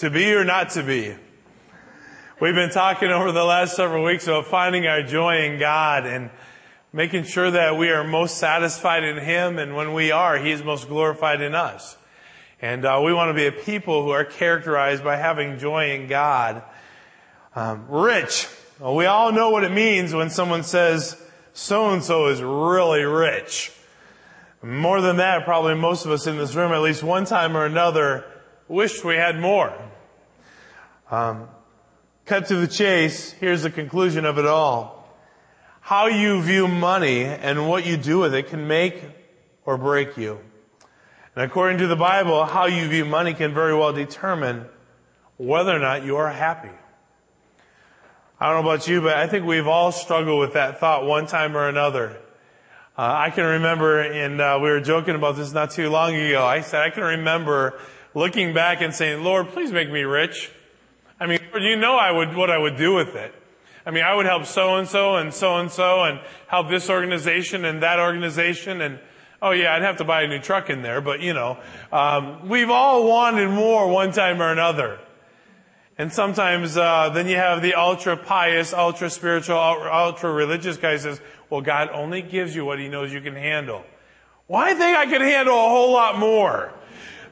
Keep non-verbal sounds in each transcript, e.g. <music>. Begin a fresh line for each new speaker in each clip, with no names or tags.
To be or not to be? We've been talking over the last several weeks about finding our joy in God and making sure that we are most satisfied in Him, and when we are, He is most glorified in us. And uh, we want to be a people who are characterized by having joy in God. Um, rich. Well, we all know what it means when someone says, so and so is really rich. More than that, probably most of us in this room, at least one time or another, wished we had more. Um, cut to the chase, here's the conclusion of it all. How you view money and what you do with it can make or break you. And according to the Bible, how you view money can very well determine whether or not you are happy. I don't know about you, but I think we've all struggled with that thought one time or another. Uh, I can remember, and uh, we were joking about this not too long ago. I said I can remember looking back and saying, "Lord, please make me rich." I mean, you know, I would what I would do with it. I mean, I would help so and so and so and so, and help this organization and that organization, and oh yeah, I'd have to buy a new truck in there. But you know, um, we've all wanted more one time or another. And sometimes uh, then you have the ultra pious, ultra spiritual, ultra religious guy says, well, God only gives you what he knows you can handle. Well, I think I can handle a whole lot more.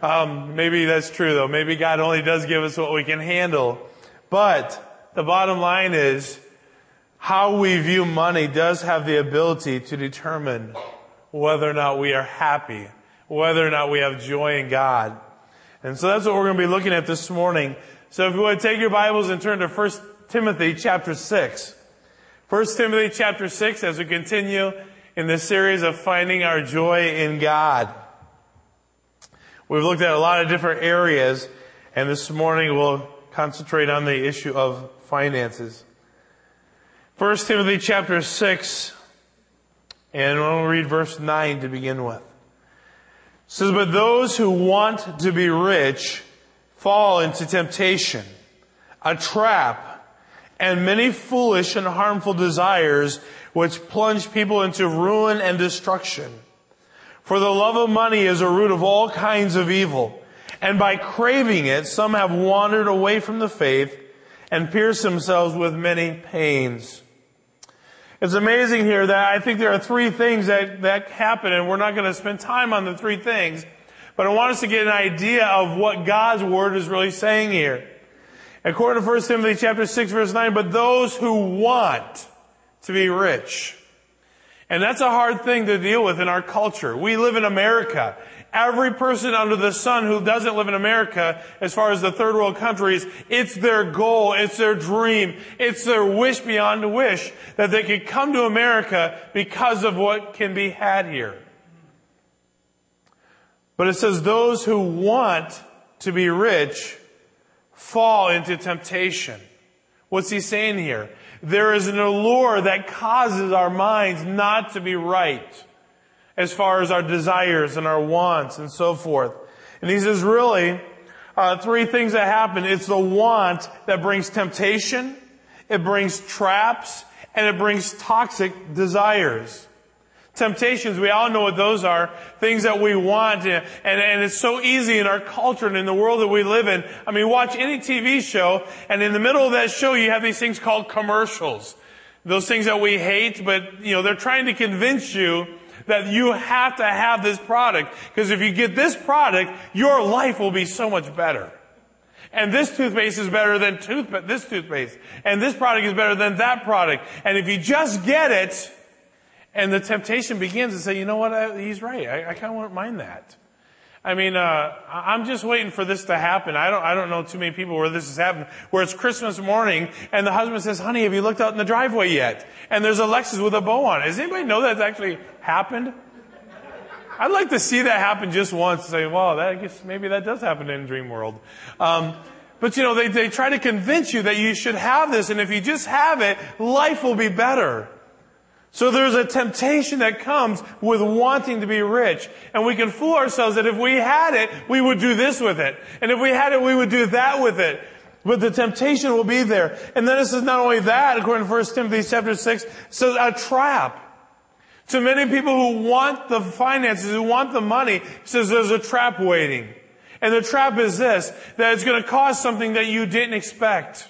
Um, maybe that's true though. Maybe God only does give us what we can handle. But the bottom line is how we view money does have the ability to determine whether or not we are happy, whether or not we have joy in God. And so that's what we're going to be looking at this morning. So if you would take your Bibles and turn to 1 Timothy chapter 6. 1 Timothy chapter 6 as we continue in this series of finding our joy in God. We've looked at a lot of different areas and this morning we'll concentrate on the issue of finances. 1 Timothy chapter 6 and we'll read verse 9 to begin with. It says, but those who want to be rich fall into temptation, a trap, and many foolish and harmful desires which plunge people into ruin and destruction. For the love of money is a root of all kinds of evil. And by craving it, some have wandered away from the faith and pierced themselves with many pains. It's amazing here that I think there are three things that, that happen and we're not going to spend time on the three things, but I want us to get an idea of what God's Word is really saying here. According to 1 Timothy chapter 6 verse 9, but those who want to be rich. And that's a hard thing to deal with in our culture. We live in America. Every person under the sun who doesn't live in America, as far as the third world countries, it's their goal, it's their dream, it's their wish beyond wish that they could come to America because of what can be had here. But it says those who want to be rich fall into temptation. What's he saying here? There is an allure that causes our minds not to be right as far as our desires and our wants and so forth. And he says really, uh, three things that happen. It's the want that brings temptation, it brings traps, and it brings toxic desires. Temptations, we all know what those are. Things that we want. And, and it's so easy in our culture and in the world that we live in. I mean, watch any TV show and in the middle of that show you have these things called commercials. Those things that we hate, but, you know, they're trying to convince you that you have to have this product. Because if you get this product, your life will be so much better. And this toothpaste is better than tooth, this toothpaste. And this product is better than that product. And if you just get it, and the temptation begins to say, you know what, I, he's right. I, I kind of won't mind that. I mean, uh, I'm just waiting for this to happen. I don't, I don't know too many people where this has happened, where it's Christmas morning and the husband says, honey, have you looked out in the driveway yet? And there's a Lexus with a bow on it. Does anybody know that's actually happened? I'd like to see that happen just once. Say, well, that, I guess maybe that does happen in Dream World. Um, but you know, they, they try to convince you that you should have this, and if you just have it, life will be better. So there's a temptation that comes with wanting to be rich. And we can fool ourselves that if we had it, we would do this with it. And if we had it, we would do that with it. But the temptation will be there. And then this is not only that, according to 1 Timothy chapter 6, says a trap. To many people who want the finances, who want the money, says there's a trap waiting. And the trap is this, that it's going to cost something that you didn't expect.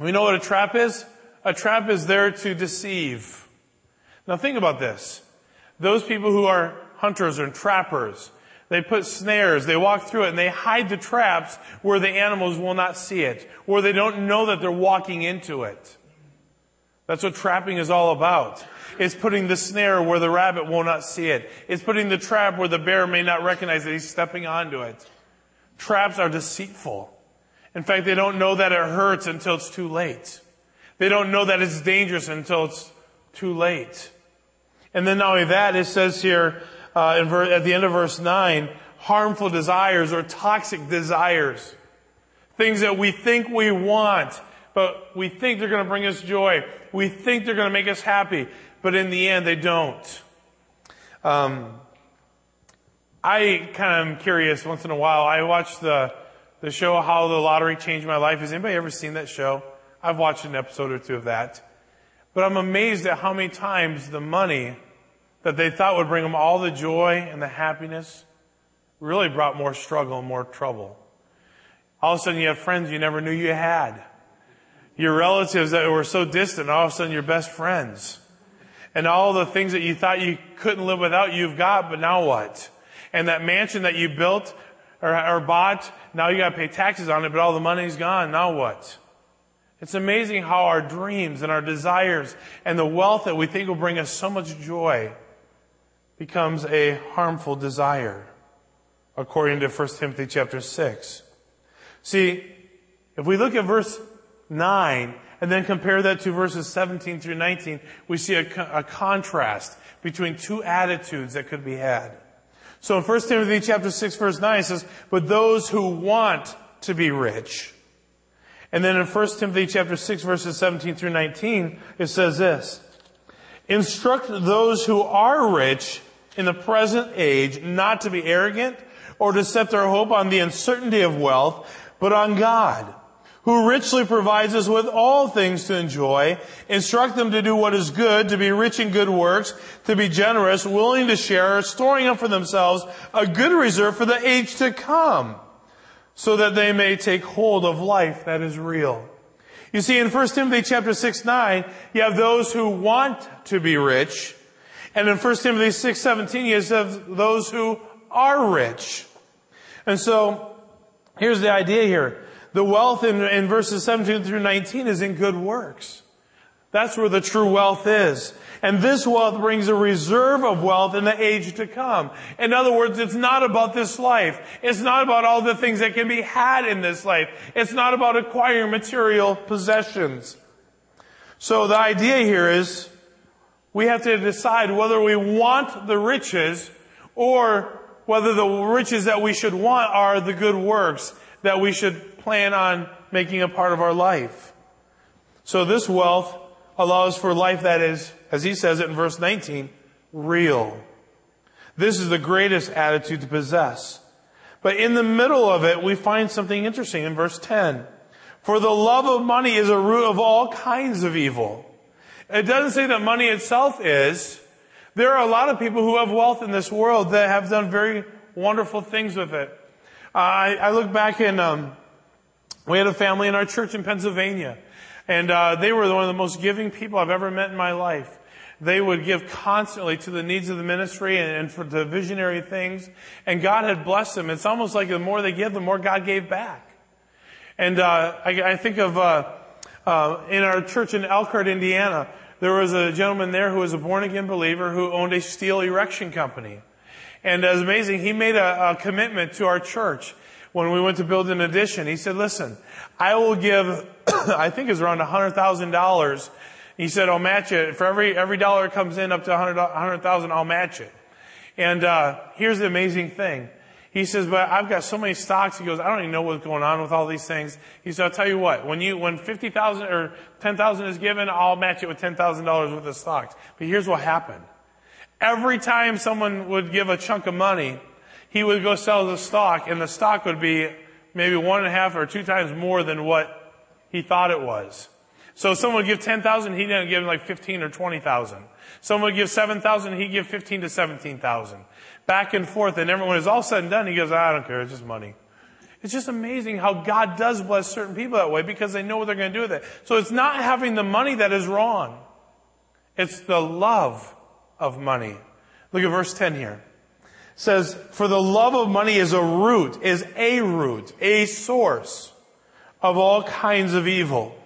We know what a trap is? A trap is there to deceive. Now think about this. Those people who are hunters and trappers, they put snares, they walk through it, and they hide the traps where the animals will not see it, where they don't know that they're walking into it. That's what trapping is all about. It's putting the snare where the rabbit will not see it. It's putting the trap where the bear may not recognize that he's stepping onto it. Traps are deceitful. In fact, they don't know that it hurts until it's too late. They don't know that it's dangerous until it's too late. And then not only that, it says here uh, ver- at the end of verse 9, harmful desires or toxic desires. Things that we think we want, but we think they're going to bring us joy. We think they're going to make us happy, but in the end, they don't. Um, I kind of am curious once in a while. I watch the, the show How the Lottery Changed My Life. Has anybody ever seen that show? I've watched an episode or two of that. But I'm amazed at how many times the money that they thought would bring them all the joy and the happiness really brought more struggle and more trouble. All of a sudden you have friends you never knew you had. Your relatives that were so distant, all of a sudden you're best friends. And all the things that you thought you couldn't live without, you've got, but now what? And that mansion that you built or, or bought, now you gotta pay taxes on it, but all the money's gone, now what? It's amazing how our dreams and our desires and the wealth that we think will bring us so much joy becomes a harmful desire, according to 1 Timothy chapter 6. See, if we look at verse 9 and then compare that to verses 17 through 19, we see a, a contrast between two attitudes that could be had. So in 1 Timothy chapter 6 verse 9 it says, but those who want to be rich. And then in 1 Timothy chapter 6 verses 17 through 19, it says this, instruct those who are rich in the present age not to be arrogant or to set their hope on the uncertainty of wealth, but on God, who richly provides us with all things to enjoy. Instruct them to do what is good, to be rich in good works, to be generous, willing to share, storing up for themselves a good reserve for the age to come, so that they may take hold of life that is real. You see, in 1 Timothy chapter 6, 9, you have those who want to be rich, and in 1 Timothy 6, 17, you have those who are rich. And so, here's the idea here. The wealth in, in verses 17 through 19 is in good works. That's where the true wealth is. And this wealth brings a reserve of wealth in the age to come. In other words, it's not about this life. It's not about all the things that can be had in this life. It's not about acquiring material possessions. So the idea here is we have to decide whether we want the riches or whether the riches that we should want are the good works that we should plan on making a part of our life. So this wealth allows for life that is, as he says it in verse 19, real. This is the greatest attitude to possess. But in the middle of it, we find something interesting in verse 10. For the love of money is a root of all kinds of evil. It doesn't say that money itself is. There are a lot of people who have wealth in this world that have done very wonderful things with it. Uh, I, I, look back in, um, we had a family in our church in Pennsylvania, and uh, they were one of the most giving people I've ever met in my life. They would give constantly to the needs of the ministry and, and for the visionary things, and God had blessed them. It's almost like the more they give, the more God gave back. And uh, I, I, think of uh, uh, in our church in Elkhart, Indiana, there was a gentleman there who was a born again believer who owned a steel erection company. And it was amazing. He made a, a commitment to our church when we went to build an addition. He said, listen, I will give, <coughs> I think it's around $100,000. He said, I'll match it. For every, every dollar that comes in up to 100,000, I'll match it. And, uh, here's the amazing thing. He says, but I've got so many stocks. He goes, I don't even know what's going on with all these things. He said, I'll tell you what, when you, when 50,000 or 10,000 is given, I'll match it with $10,000 worth of stocks. But here's what happened. Every time someone would give a chunk of money, he would go sell the stock and the stock would be maybe one and a half or two times more than what he thought it was. So someone would give 10,000, he didn't give like 15 or 20,000. Someone would give 7,000, he'd give 15 to 17,000. Back and forth, and everyone is all said and done, he goes, I don't care, it's just money. It's just amazing how God does bless certain people that way because they know what they're going to do with it. So it's not having the money that is wrong. It's the love of money. Look at verse 10 here. It says, for the love of money is a root, is a root, a source of all kinds of evil.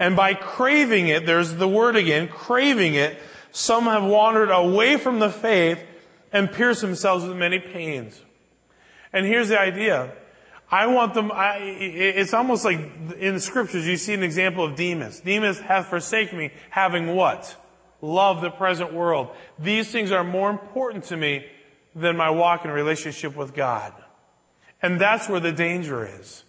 And by craving it, there's the word again, craving it, some have wandered away from the faith and pierced themselves with many pains. And here's the idea. I want them, I, it's almost like in the scriptures you see an example of Demas. Demas hath forsaken me, having what? Love the present world. These things are more important to me than my walk in relationship with God. And that's where the danger is.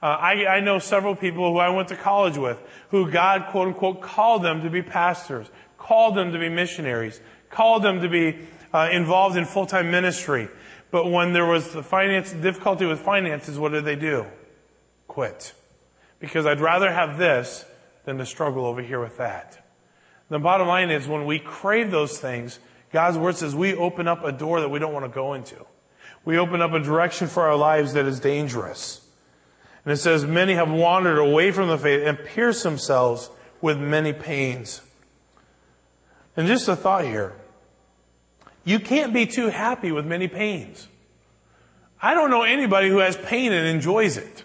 Uh, I, I know several people who I went to college with who God, quote unquote, called them to be pastors, called them to be missionaries, called them to be uh, involved in full-time ministry. But when there was the finance difficulty with finances, what did they do? Quit. Because I'd rather have this than to struggle over here with that. The bottom line is when we crave those things, God's word says we open up a door that we don't want to go into. We open up a direction for our lives that is dangerous. And it says, many have wandered away from the faith and pierced themselves with many pains. And just a thought here. You can't be too happy with many pains. I don't know anybody who has pain and enjoys it.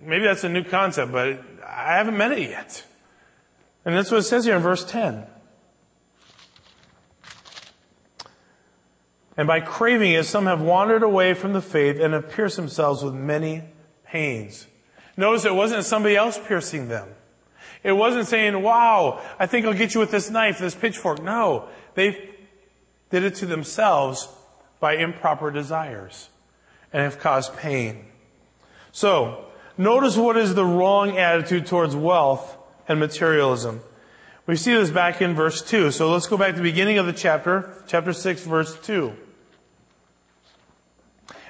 Maybe that's a new concept, but I haven't met it yet. And that's what it says here in verse 10. And by craving it, some have wandered away from the faith and have pierced themselves with many pains. Notice it wasn't somebody else piercing them. It wasn't saying, wow, I think I'll get you with this knife, this pitchfork. No, they did it to themselves by improper desires and have caused pain. So, notice what is the wrong attitude towards wealth and materialism. We see this back in verse 2. So let's go back to the beginning of the chapter, chapter 6, verse 2.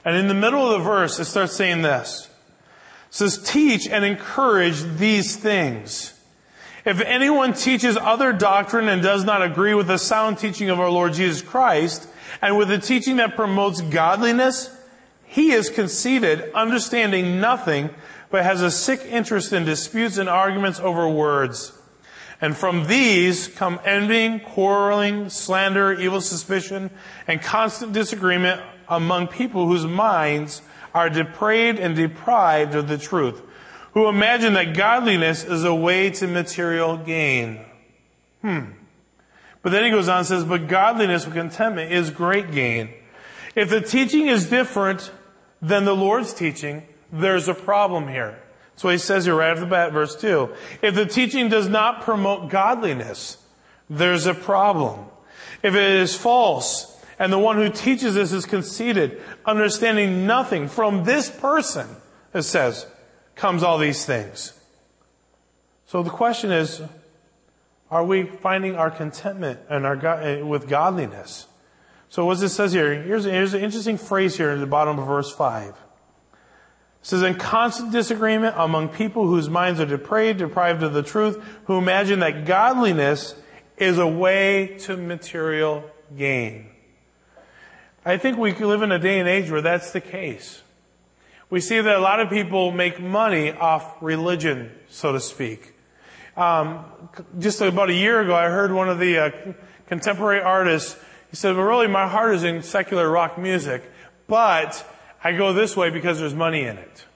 And in the middle of the verse, it starts saying this It says, teach and encourage these things. If anyone teaches other doctrine and does not agree with the sound teaching of our Lord Jesus Christ, and with the teaching that promotes godliness, he is conceited, understanding nothing, but has a sick interest in disputes and arguments over words. And from these come envying, quarreling, slander, evil suspicion, and constant disagreement among people whose minds are depraved and deprived of the truth, who imagine that godliness is a way to material gain. Hmm. But then he goes on and says, but godliness with contentment is great gain. If the teaching is different than the Lord's teaching, there's a problem here. So he says here right off the bat, verse 2. If the teaching does not promote godliness, there's a problem. If it is false, and the one who teaches this is conceited, understanding nothing. From this person, it says, comes all these things. So the question is, are we finding our contentment and our eh, with godliness? So what it says here, here's, here's an interesting phrase here in the bottom of verse 5. It says, in constant disagreement among people whose minds are depraved, deprived of the truth, who imagine that godliness is a way to material gain. I think we live in a day and age where that's the case. We see that a lot of people make money off religion, so to speak. Um, just about a year ago, I heard one of the uh, contemporary artists. He said, "Well, really, my heart is in secular rock music, but I go this way because there's money in it."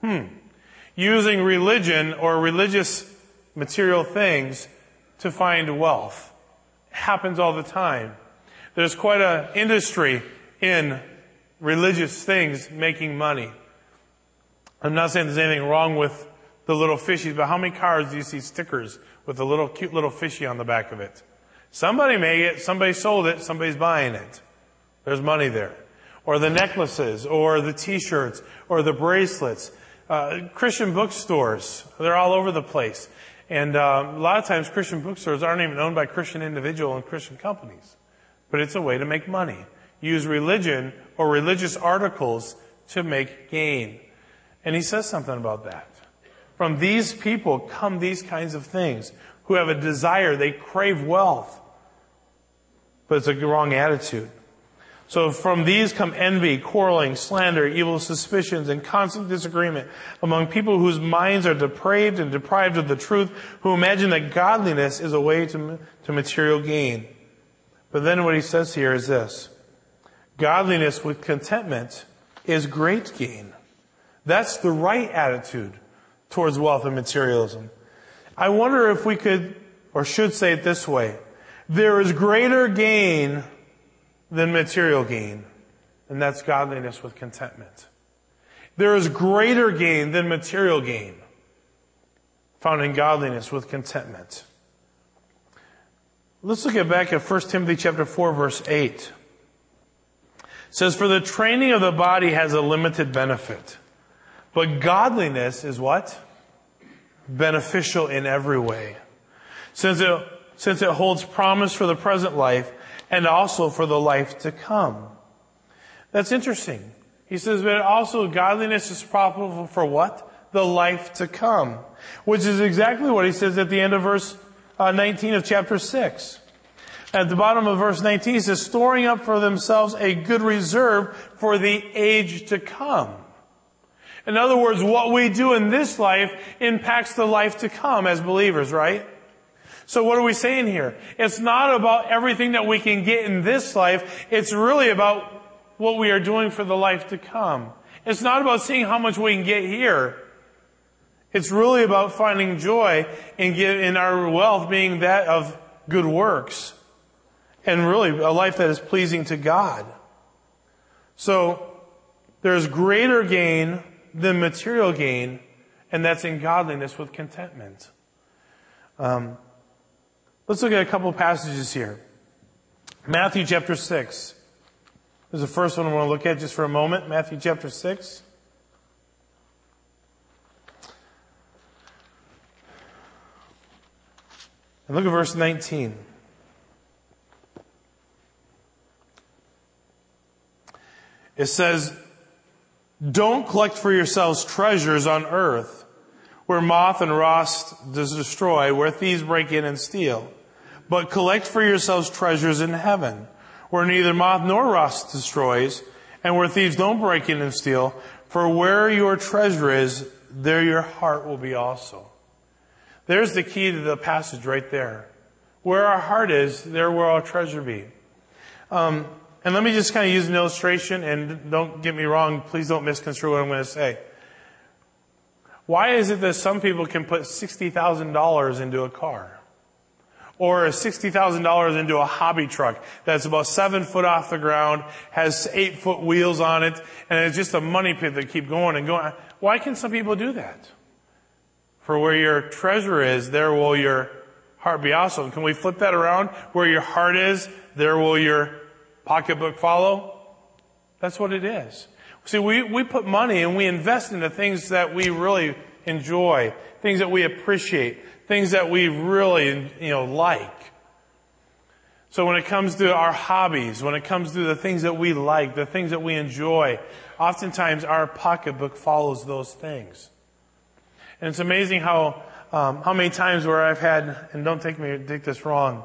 Hmm. Using religion or religious material things to find wealth happens all the time. There's quite an industry in religious things making money. I'm not saying there's anything wrong with the little fishies, but how many cars do you see stickers with a little cute little fishy on the back of it? Somebody made it, somebody sold it, somebody's buying it. There's money there. Or the necklaces, or the t-shirts, or the bracelets. Uh, Christian bookstores, they're all over the place. And uh, a lot of times Christian bookstores aren't even owned by Christian individual and Christian companies but it's a way to make money. Use religion or religious articles to make gain. And he says something about that. From these people come these kinds of things who have a desire, they crave wealth. But it's a wrong attitude. So from these come envy, quarreling, slander, evil suspicions, and constant disagreement among people whose minds are depraved and deprived of the truth, who imagine that godliness is a way to, to material gain. But then what he says here is this. Godliness with contentment is great gain. That's the right attitude towards wealth and materialism. I wonder if we could, or should say it this way. There is greater gain than material gain, and that's godliness with contentment. There is greater gain than material gain found in godliness with contentment. Let's look at back at 1 Timothy chapter 4 verse 8. It says, For the training of the body has a limited benefit, but godliness is what? Beneficial in every way. Since it, since it holds promise for the present life and also for the life to come. That's interesting. He says, but also godliness is profitable for what? The life to come. Which is exactly what he says at the end of verse uh, 19 of chapter 6. At the bottom of verse 19, he says, storing up for themselves a good reserve for the age to come. In other words, what we do in this life impacts the life to come as believers, right? So what are we saying here? It's not about everything that we can get in this life. It's really about what we are doing for the life to come. It's not about seeing how much we can get here. It's really about finding joy in, in our wealth being that of good works and really a life that is pleasing to God. So there's greater gain than material gain, and that's in godliness with contentment. Um, let's look at a couple passages here. Matthew chapter 6 is the first one I want to look at just for a moment. Matthew chapter 6. And look at verse 19. It says, Don't collect for yourselves treasures on earth, where moth and rust destroy, where thieves break in and steal. But collect for yourselves treasures in heaven, where neither moth nor rust destroys, and where thieves don't break in and steal. For where your treasure is, there your heart will be also. There's the key to the passage right there. Where our heart is, there will our treasure be. Um, and let me just kind of use an illustration, and don't get me wrong, please don't misconstrue what I'm going to say. Why is it that some people can put $60,000 into a car? Or $60,000 into a hobby truck that's about seven foot off the ground, has eight foot wheels on it, and it's just a money pit that keep going and going. Why can some people do that? For where your treasure is, there will your heart be also. Can we flip that around? Where your heart is, there will your pocketbook follow? That's what it is. See, we, we put money and we invest into things that we really enjoy, things that we appreciate, things that we really, you know, like. So when it comes to our hobbies, when it comes to the things that we like, the things that we enjoy, oftentimes our pocketbook follows those things. And it's amazing how, um, how many times where I've had, and don't take me, take this wrong,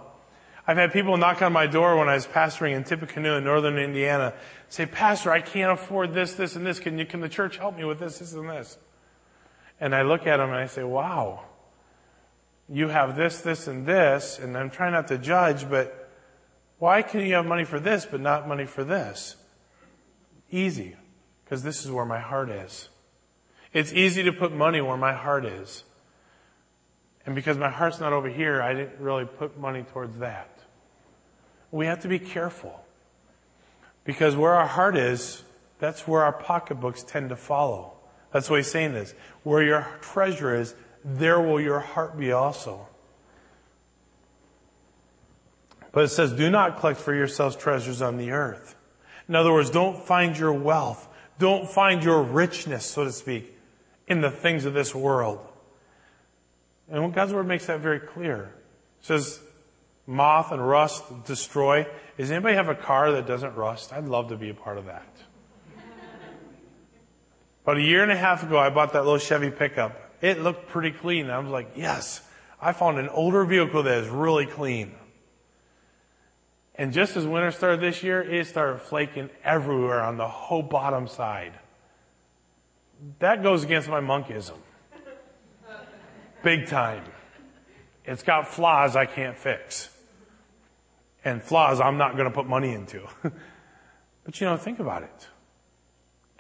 I've had people knock on my door when I was pastoring in Tippecanoe in northern Indiana, say, Pastor, I can't afford this, this, and this. Can you, can the church help me with this, this, and this? And I look at them and I say, wow, you have this, this, and this, and I'm trying not to judge, but why can you have money for this, but not money for this? Easy, because this is where my heart is. It's easy to put money where my heart is. And because my heart's not over here, I didn't really put money towards that. We have to be careful. Because where our heart is, that's where our pocketbooks tend to follow. That's what he's saying is, where your treasure is, there will your heart be also. But it says, do not collect for yourselves treasures on the earth. In other words, don't find your wealth, don't find your richness, so to speak, in the things of this world. And God's word makes that very clear. It says, moth and rust destroy. Does anybody have a car that doesn't rust? I'd love to be a part of that. About a year and a half ago, I bought that little Chevy pickup. it looked pretty clean. I was like, yes, I found an older vehicle that is really clean. And just as winter started this year, it started flaking everywhere on the whole bottom side. That goes against my monkism. Big time. It's got flaws I can't fix. And flaws I'm not going to put money into. <laughs> but you know, think about it.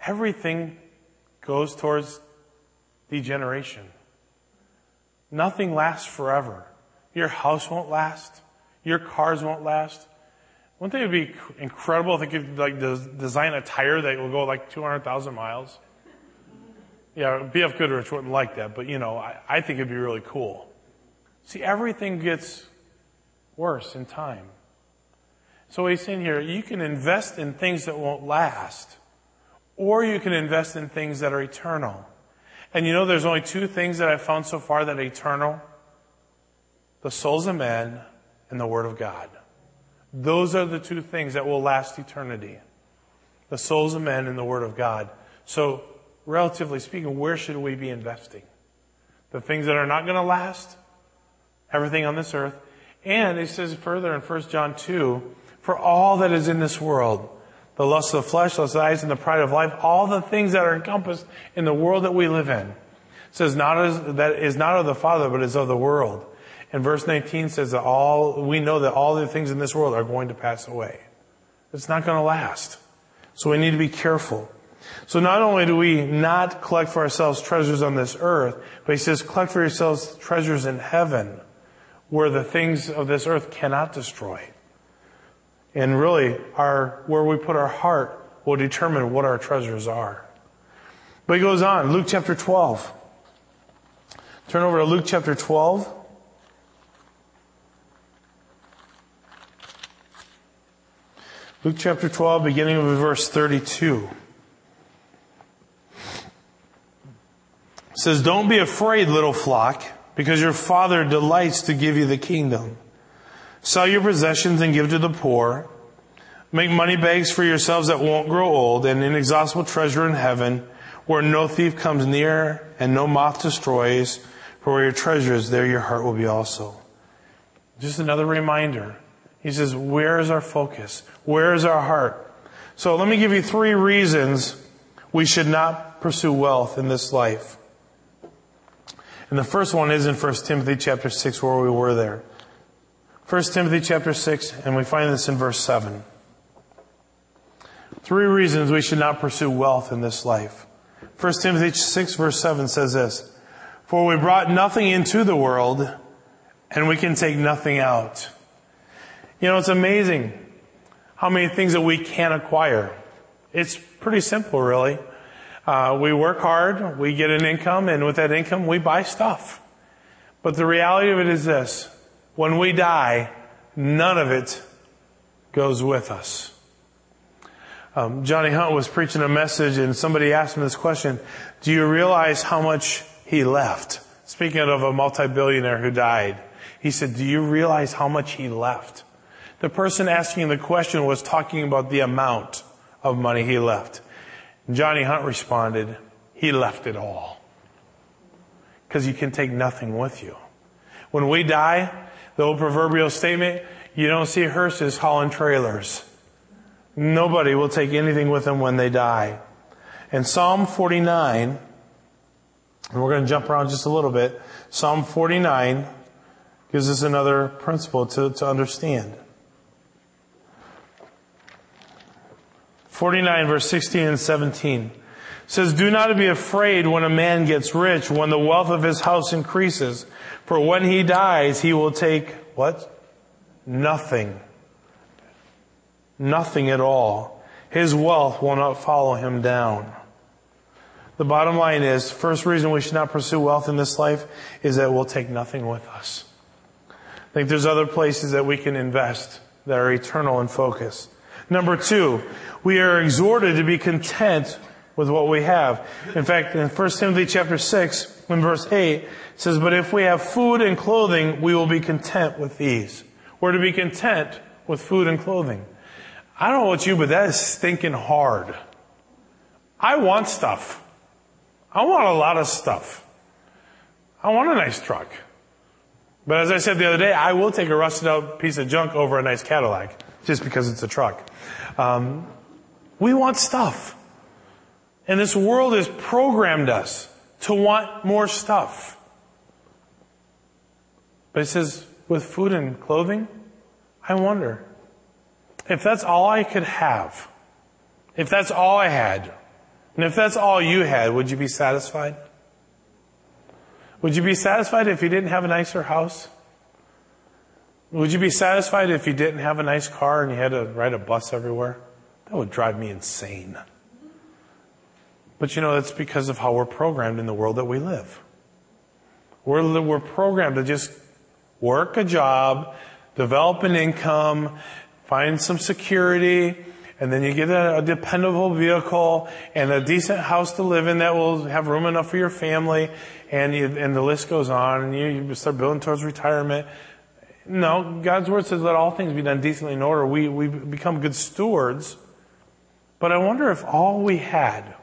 Everything goes towards degeneration. Nothing lasts forever. Your house won't last. Your cars won't last. Wouldn't it be incredible if they could like design a tire that will go like 200,000 miles? Yeah, BF Goodrich wouldn't like that, but you know, I, I think it'd be really cool. See, everything gets worse in time. So what he's saying here, you can invest in things that won't last, or you can invest in things that are eternal. And you know, there's only two things that I've found so far that are eternal. The souls of men and the Word of God. Those are the two things that will last eternity. The souls of men and the Word of God. So, relatively speaking, where should we be investing? The things that are not going to last, everything on this earth. And he says further in 1 John 2, for all that is in this world, the lust of the flesh, lust of the eyes, and the pride of life, all the things that are encompassed in the world that we live in. It says not as, that is not of the Father, but is of the world. And verse 19 says that all, we know that all the things in this world are going to pass away. It's not going to last. So we need to be careful. So not only do we not collect for ourselves treasures on this earth, but he says collect for yourselves treasures in heaven where the things of this earth cannot destroy. And really, our, where we put our heart will determine what our treasures are. But he goes on, Luke chapter 12. Turn over to Luke chapter 12. Luke chapter 12, beginning of verse 32. It says, Don't be afraid, little flock, because your Father delights to give you the kingdom. Sell your possessions and give to the poor. Make money bags for yourselves that won't grow old, and inexhaustible treasure in heaven, where no thief comes near and no moth destroys. For where your treasure is, there your heart will be also. Just another reminder he says, where is our focus? Where is our heart? So let me give you three reasons we should not pursue wealth in this life. And the first one is in 1 Timothy chapter 6 where we were there. 1 Timothy chapter 6, and we find this in verse 7. Three reasons we should not pursue wealth in this life. 1 Timothy 6 verse 7 says this, For we brought nothing into the world, and we can take nothing out. You know, it's amazing how many things that we can acquire. It's pretty simple, really. Uh, we work hard, we get an income, and with that income, we buy stuff. But the reality of it is this when we die, none of it goes with us. Um, Johnny Hunt was preaching a message, and somebody asked him this question Do you realize how much he left? Speaking of a multi billionaire who died, he said, Do you realize how much he left? The person asking the question was talking about the amount of money he left. Johnny Hunt responded, he left it all. Because you can take nothing with you. When we die, the old proverbial statement, you don't see hearses hauling trailers. Nobody will take anything with them when they die. And Psalm 49, and we're going to jump around just a little bit. Psalm 49 gives us another principle to, to understand. 49 verse 16 and 17 says, Do not be afraid when a man gets rich, when the wealth of his house increases. For when he dies, he will take what? Nothing. Nothing at all. His wealth will not follow him down. The bottom line is, first reason we should not pursue wealth in this life is that we'll take nothing with us. I think there's other places that we can invest that are eternal in focus. Number two, we are exhorted to be content with what we have. In fact, in 1 Timothy chapter 6, in verse 8, it says, But if we have food and clothing, we will be content with these. We're to be content with food and clothing. I don't know what you, but that is stinking hard. I want stuff. I want a lot of stuff. I want a nice truck. But as I said the other day, I will take a rusted out piece of junk over a nice Cadillac just because it's a truck. Um, we want stuff. And this world has programmed us to want more stuff. But he says, with food and clothing, I wonder if that's all I could have, if that's all I had, and if that's all you had, would you be satisfied? Would you be satisfied if you didn't have a nicer house? Would you be satisfied if you didn't have a nice car and you had to ride a bus everywhere? That would drive me insane. But you know, that's because of how we're programmed in the world that we live. We're, we're programmed to just work a job, develop an income, find some security, and then you get a, a, dependable vehicle and a decent house to live in that will have room enough for your family, and you, and the list goes on, and you, you start building towards retirement. No, God's word says let all things be done decently in order. We, we become good stewards. But I wonder if all we had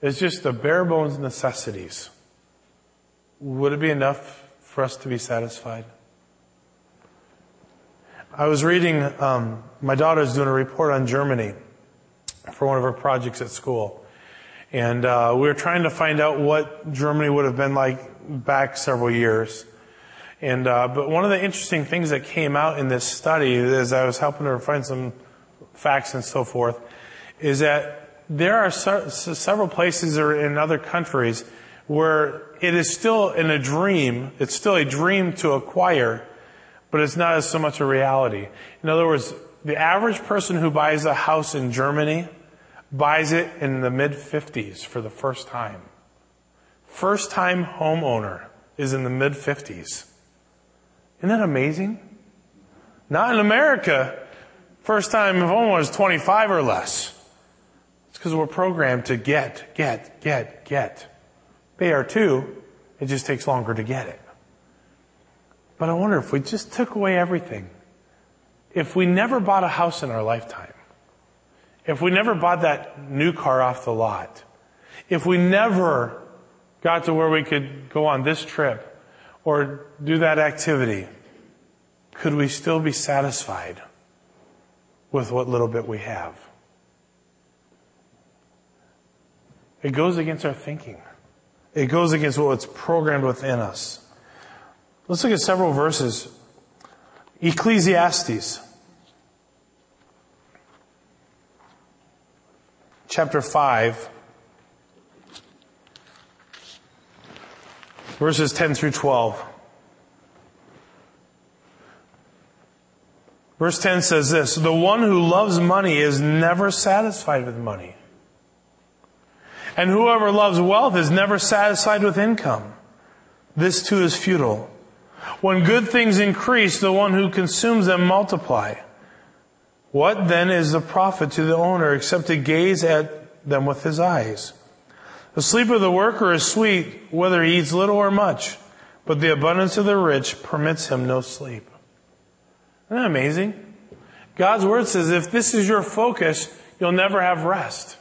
is just the bare bones necessities. Would it be enough for us to be satisfied? I was reading, um, my daughter's doing a report on Germany for one of her projects at school. And uh, we were trying to find out what Germany would have been like back several years. And uh, but one of the interesting things that came out in this study, as I was helping her find some facts and so forth, is that there are several places or in other countries where it is still in a dream. It's still a dream to acquire but it's not as so much a reality. In other words, the average person who buys a house in Germany buys it in the mid 50s for the first time. First time homeowner is in the mid 50s. Isn't that amazing? Not in America. First time homeowner is 25 or less. It's because we're programmed to get, get, get, get. They are too. It just takes longer to get it. But I wonder if we just took away everything, if we never bought a house in our lifetime, if we never bought that new car off the lot, if we never got to where we could go on this trip or do that activity, could we still be satisfied with what little bit we have? It goes against our thinking. It goes against what's programmed within us. Let's look at several verses. Ecclesiastes. Chapter 5. Verses 10 through 12. Verse 10 says this, the one who loves money is never satisfied with money. And whoever loves wealth is never satisfied with income. This too is futile. When good things increase, the one who consumes them multiply. What then is the profit to the owner except to gaze at them with his eyes? The sleep of the worker is sweet, whether he eats little or much, but the abundance of the rich permits him no sleep. Isn't that amazing? God's word says if this is your focus, you'll never have rest.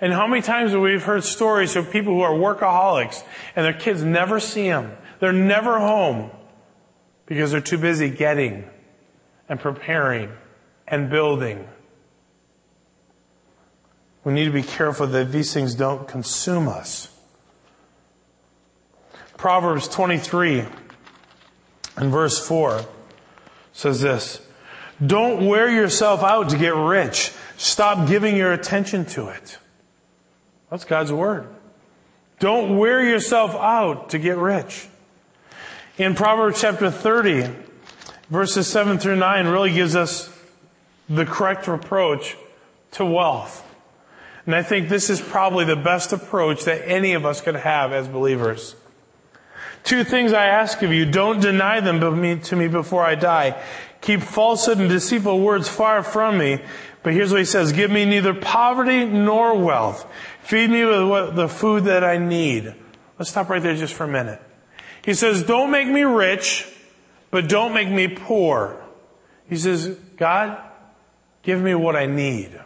And how many times have we heard stories of people who are workaholics and their kids never see them? They're never home because they're too busy getting and preparing and building. We need to be careful that these things don't consume us. Proverbs 23 and verse 4 says this Don't wear yourself out to get rich. Stop giving your attention to it. That's God's word. Don't wear yourself out to get rich in Proverbs chapter 30, verses 7 through 9 really gives us the correct approach to wealth. And I think this is probably the best approach that any of us could have as believers. Two things I ask of you. Don't deny them to me before I die. Keep falsehood and deceitful words far from me. But here's what he says. Give me neither poverty nor wealth. Feed me with the food that I need. Let's stop right there just for a minute. He says, don't make me rich, but don't make me poor. He says, God, give me what I need.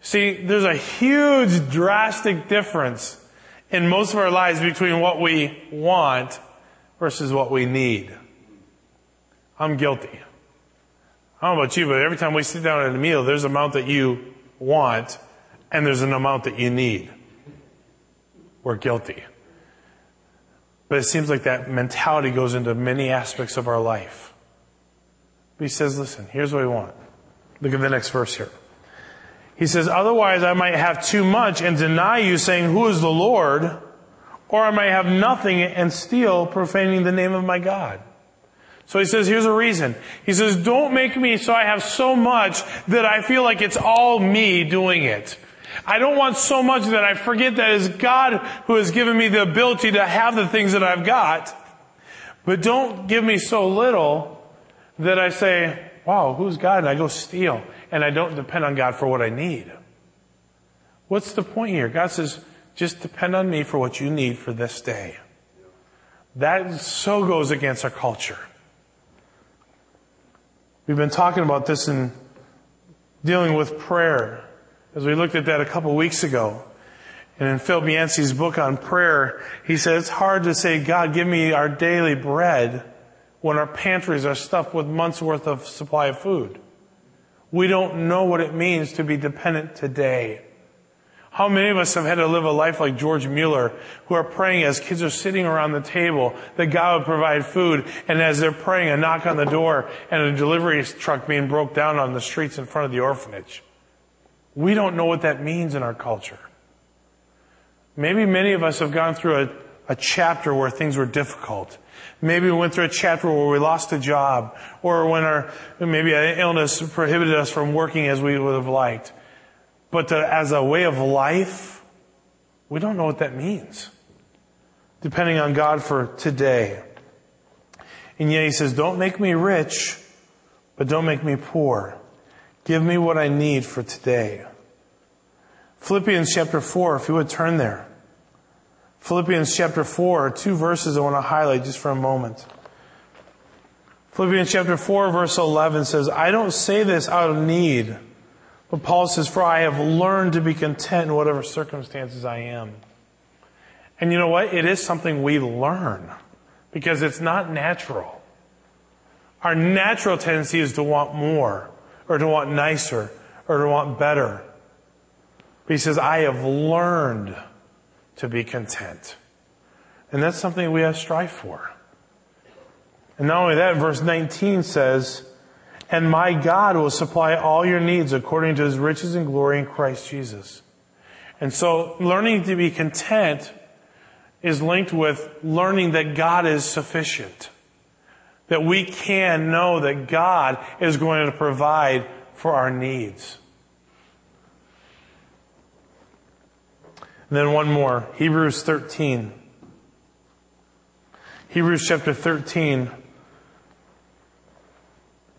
See, there's a huge drastic difference in most of our lives between what we want versus what we need. I'm guilty. I don't know about you, but every time we sit down at a meal, there's an amount that you want and there's an amount that you need. We're guilty. But it seems like that mentality goes into many aspects of our life. But he says, listen, here's what we want. Look at the next verse here. He says, otherwise I might have too much and deny you saying, who is the Lord? Or I might have nothing and steal, profaning the name of my God. So he says, here's a reason. He says, don't make me so I have so much that I feel like it's all me doing it. I don't want so much that I forget that it's God who has given me the ability to have the things that I've got. But don't give me so little that I say, wow, who's God? And I go steal and I don't depend on God for what I need. What's the point here? God says, just depend on me for what you need for this day. That so goes against our culture. We've been talking about this in dealing with prayer as we looked at that a couple weeks ago. And in Phil Yancey's book on prayer, he says it's hard to say, God, give me our daily bread when our pantries are stuffed with months worth of supply of food. We don't know what it means to be dependent today. How many of us have had to live a life like George Mueller, who are praying as kids are sitting around the table that God would provide food, and as they're praying, a knock on the door and a delivery truck being broke down on the streets in front of the orphanage. We don't know what that means in our culture. Maybe many of us have gone through a, a chapter where things were difficult. Maybe we went through a chapter where we lost a job, or when our, maybe an illness prohibited us from working as we would have liked. But to, as a way of life, we don't know what that means. Depending on God for today. And yet he says, don't make me rich, but don't make me poor. Give me what I need for today. Philippians chapter 4, if you would turn there. Philippians chapter 4, two verses I want to highlight just for a moment. Philippians chapter 4 verse 11 says, I don't say this out of need, but Paul says, for I have learned to be content in whatever circumstances I am. And you know what? It is something we learn because it's not natural. Our natural tendency is to want more or to want nicer or to want better. But he says, I have learned to be content. And that's something we have to strive for. And not only that, verse 19 says, and my God will supply all your needs according to his riches and glory in Christ Jesus. And so learning to be content is linked with learning that God is sufficient. That we can know that God is going to provide for our needs. And then one more, Hebrews 13. Hebrews chapter 13,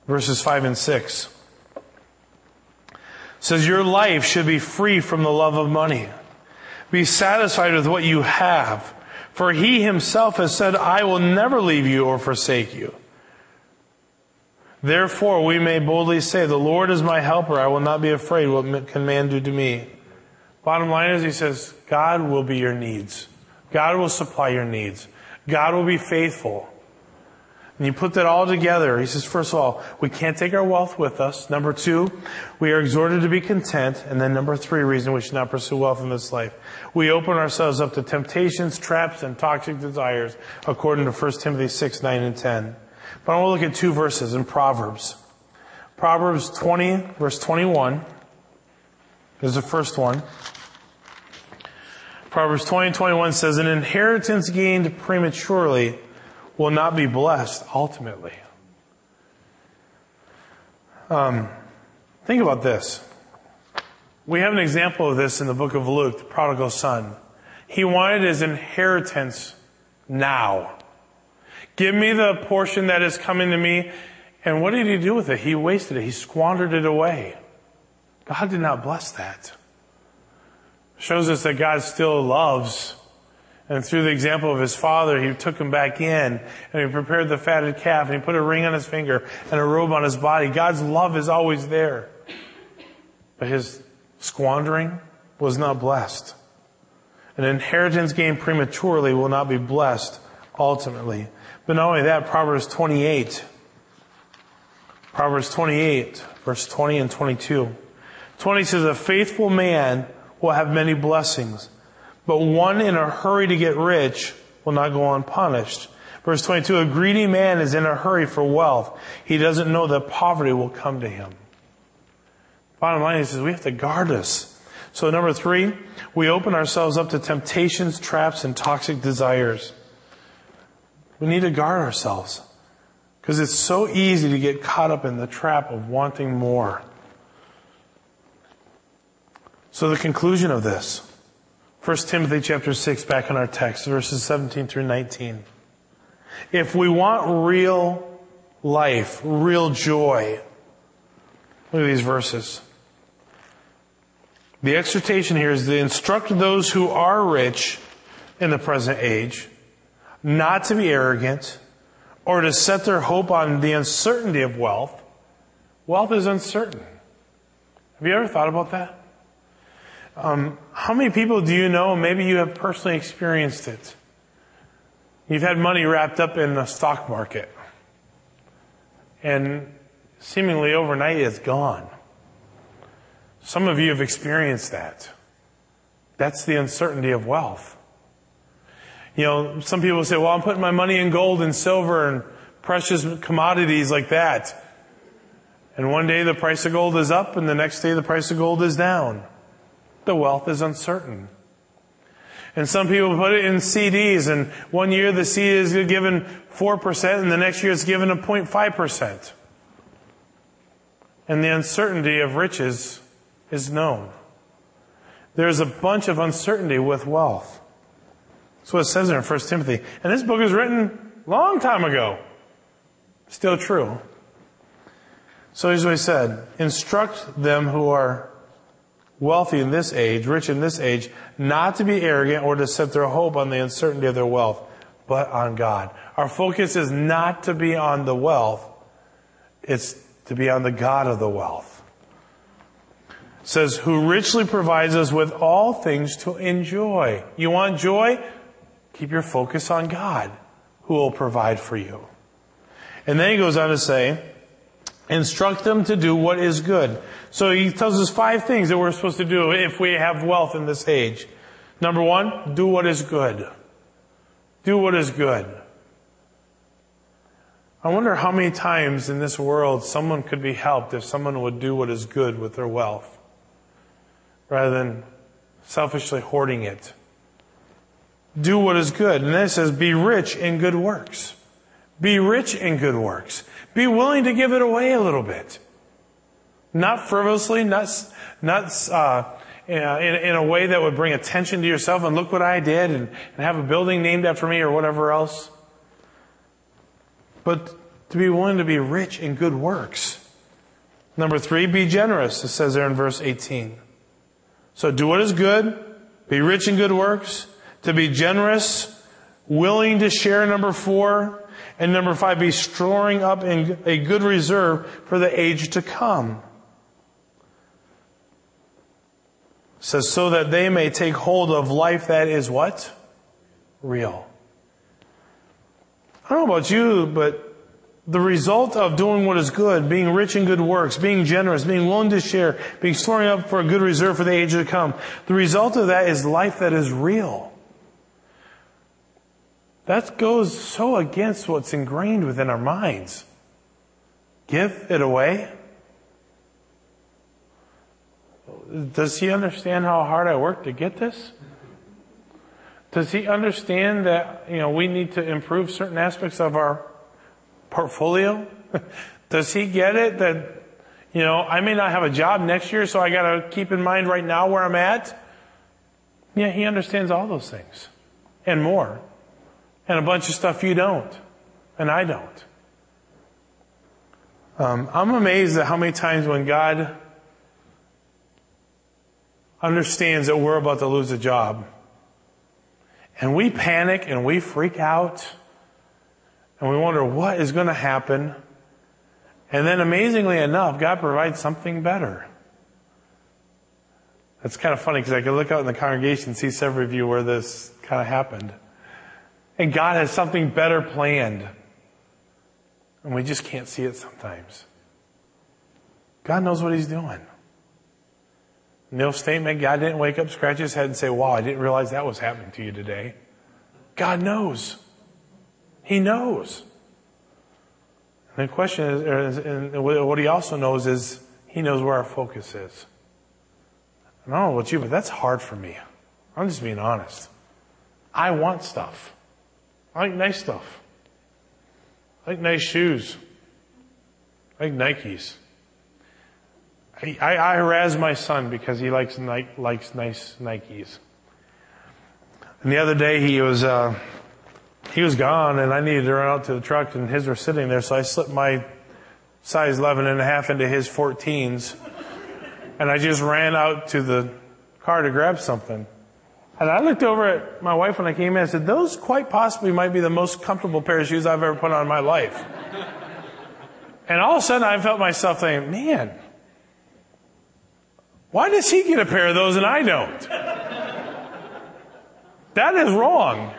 verses 5 and 6 says, Your life should be free from the love of money. Be satisfied with what you have, for he himself has said, I will never leave you or forsake you. Therefore, we may boldly say, The Lord is my helper. I will not be afraid. What can man do to me? Bottom line is, he says, God will be your needs. God will supply your needs. God will be faithful. And you put that all together, he says, first of all, we can't take our wealth with us. Number two, we are exhorted to be content. And then number three reason we should not pursue wealth in this life. We open ourselves up to temptations, traps, and toxic desires, according to 1 Timothy 6, 9, and 10. But I want to look at two verses in Proverbs. Proverbs 20, verse 21 is the first one. Proverbs 20, 21 says, an inheritance gained prematurely will not be blessed ultimately. Um, think about this. We have an example of this in the book of Luke, the prodigal son. He wanted his inheritance now. Give me the portion that is coming to me. And what did he do with it? He wasted it. He squandered it away. God did not bless that. Shows us that God still loves and through the example of his father, he took him back in and he prepared the fatted calf and he put a ring on his finger and a robe on his body. God's love is always there. But his squandering was not blessed. An inheritance gained prematurely will not be blessed ultimately. But not only that, Proverbs 28. Proverbs 28, verse 20 and 22. 20 says, a faithful man will have many blessings, but one in a hurry to get rich will not go unpunished. Verse 22, a greedy man is in a hurry for wealth. He doesn't know that poverty will come to him. Bottom line is we have to guard us. So number three, we open ourselves up to temptations, traps, and toxic desires. We need to guard ourselves. Because it's so easy to get caught up in the trap of wanting more. So the conclusion of this, 1 Timothy chapter 6, back in our text, verses 17 through 19. If we want real life, real joy, look at these verses. The exhortation here is to instruct those who are rich in the present age not to be arrogant or to set their hope on the uncertainty of wealth. Wealth is uncertain. Have you ever thought about that? Um, how many people do you know? Maybe you have personally experienced it. You've had money wrapped up in the stock market, and seemingly overnight it's gone. Some of you have experienced that. That's the uncertainty of wealth. You know, some people say, well, I'm putting my money in gold and silver and precious commodities like that. And one day the price of gold is up and the next day the price of gold is down. The wealth is uncertain. And some people put it in CDs and one year the CD is given 4% and the next year it's given a 0.5%. And the uncertainty of riches is known. There's a bunch of uncertainty with wealth. That's what it says there in 1 Timothy. And this book is written a long time ago. Still true. So here's what he said. Instruct them who are wealthy in this age, rich in this age, not to be arrogant or to set their hope on the uncertainty of their wealth, but on God. Our focus is not to be on the wealth, it's to be on the God of the wealth says, who richly provides us with all things to enjoy. You want joy? Keep your focus on God, who will provide for you. And then he goes on to say, instruct them to do what is good. So he tells us five things that we're supposed to do if we have wealth in this age. Number one, do what is good. Do what is good. I wonder how many times in this world someone could be helped if someone would do what is good with their wealth rather than selfishly hoarding it. Do what is good. And then it says, be rich in good works. Be rich in good works. Be willing to give it away a little bit. Not frivolously, not, not, uh, in, in, a way that would bring attention to yourself and look what I did and, and have a building named after me or whatever else. But to be willing to be rich in good works. Number three, be generous, it says there in verse 18. So do what is good, be rich in good works, to be generous, willing to share, number four, and number five, be storing up in a good reserve for the age to come. It says, so that they may take hold of life that is what? Real. I don't know about you, but the result of doing what is good, being rich in good works, being generous, being willing to share, being storing up for a good reserve for the age to come, the result of that is life that is real. That goes so against what's ingrained within our minds. Give it away. Does he understand how hard I worked to get this? Does he understand that, you know, we need to improve certain aspects of our portfolio? <laughs> Does he get it that, you know, I may not have a job next year, so I gotta keep in mind right now where I'm at? Yeah, he understands all those things. And more. And a bunch of stuff you don't. And I don't. Um, I'm amazed at how many times when God understands that we're about to lose a job, and we panic and we freak out, and we wonder what is going to happen. And then amazingly enough, God provides something better. That's kind of funny because I can look out in the congregation and see several of you where this kind of happened. And God has something better planned. And we just can't see it sometimes. God knows what He's doing. No statement, God didn't wake up, scratch his head, and say, Wow, I didn't realize that was happening to you today. God knows. He knows. And the question is, and what He also knows is, He knows where our focus is. And I don't know about you, but that's hard for me. I'm just being honest. I want stuff. I like nice stuff. I like nice shoes. I like Nikes. I, I, I harass my son because he likes, likes nice Nikes. And the other day he was, uh, he was gone and I needed to run out to the truck and his were sitting there. So I slipped my size 11 and a half into his 14s and I just ran out to the car to grab something. And I looked over at my wife when I came in and said, those quite possibly might be the most comfortable pair of shoes I've ever put on in my life. <laughs> and all of a sudden I felt myself thinking, man, why does he get a pair of those and I don't? <laughs> That is wrong.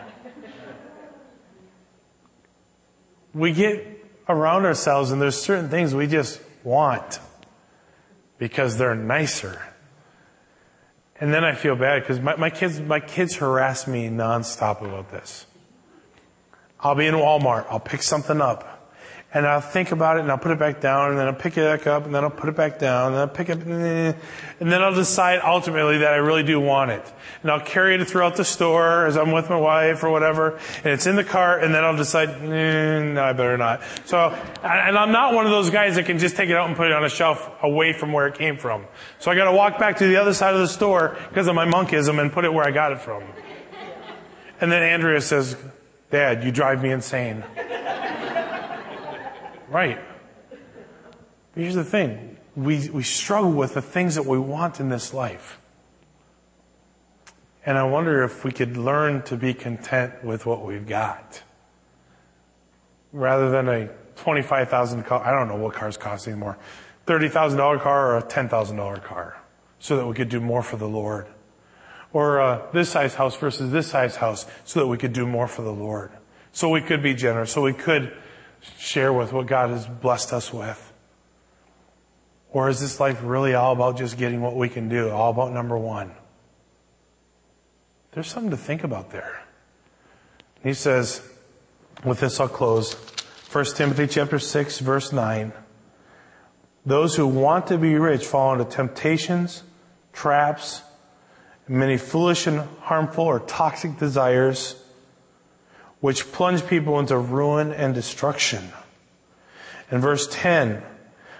We get around ourselves and there's certain things we just want because they're nicer. And then I feel bad because my, my kids, my kids harass me nonstop about this. I'll be in Walmart. I'll pick something up and I'll think about it and I'll put it back down and then I'll pick it back up and then I'll put it back down and then I'll pick it up and then I'll decide ultimately that I really do want it. And I'll carry it throughout the store as I'm with my wife or whatever and it's in the cart and then I'll decide, mm, no, I better not. So, and I'm not one of those guys that can just take it out and put it on a shelf away from where it came from. So I gotta walk back to the other side of the store because of my monkism and put it where I got it from. And then Andrea says, Dad, you drive me insane. Right. But here's the thing. We, we struggle with the things that we want in this life. And I wonder if we could learn to be content with what we've got. Rather than a 25,000 car, I don't know what cars cost anymore. $30,000 car or a $10,000 car. So that we could do more for the Lord. Or uh, this size house versus this size house so that we could do more for the Lord. So we could be generous. So we could share with what God has blessed us with? Or is this life really all about just getting what we can do, all about number one? There's something to think about there. He says, with this I'll close. 1 Timothy chapter 6 verse 9. Those who want to be rich fall into temptations, traps, many foolish and harmful or toxic desires which plunge people into ruin and destruction. In verse 10,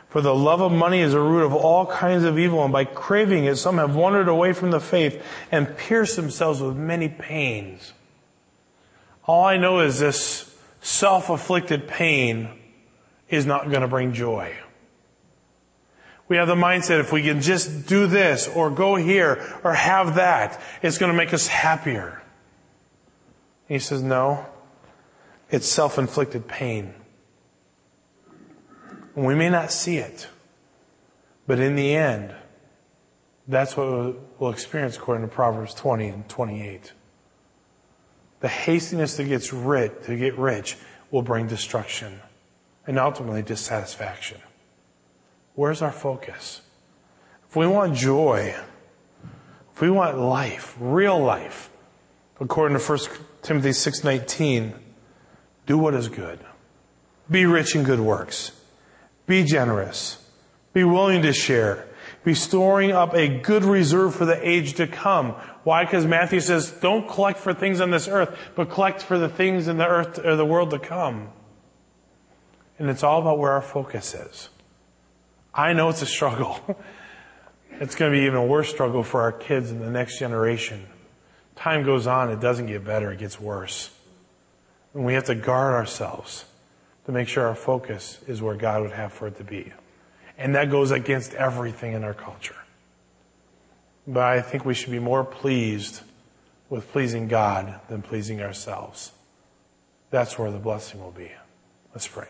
for the love of money is a root of all kinds of evil, and by craving it, some have wandered away from the faith and pierced themselves with many pains. All I know is this self-afflicted pain is not going to bring joy. We have the mindset if we can just do this or go here or have that, it's going to make us happier. He says, no. It's self-inflicted pain. And we may not see it, but in the end, that's what we'll experience according to Proverbs 20 and 28. The hastiness that gets rich, to get rich will bring destruction and ultimately dissatisfaction. Where's our focus? If we want joy, if we want life, real life, according to 1 Timothy 6:19, do what is good. Be rich in good works. Be generous. Be willing to share. Be storing up a good reserve for the age to come. Why? Because Matthew says, don't collect for things on this earth, but collect for the things in the earth or the world to come. And it's all about where our focus is. I know it's a struggle. <laughs> it's going to be even a worse struggle for our kids in the next generation. Time goes on, it doesn't get better, it gets worse. And we have to guard ourselves to make sure our focus is where God would have for it to be. And that goes against everything in our culture. But I think we should be more pleased with pleasing God than pleasing ourselves. That's where the blessing will be. Let's pray.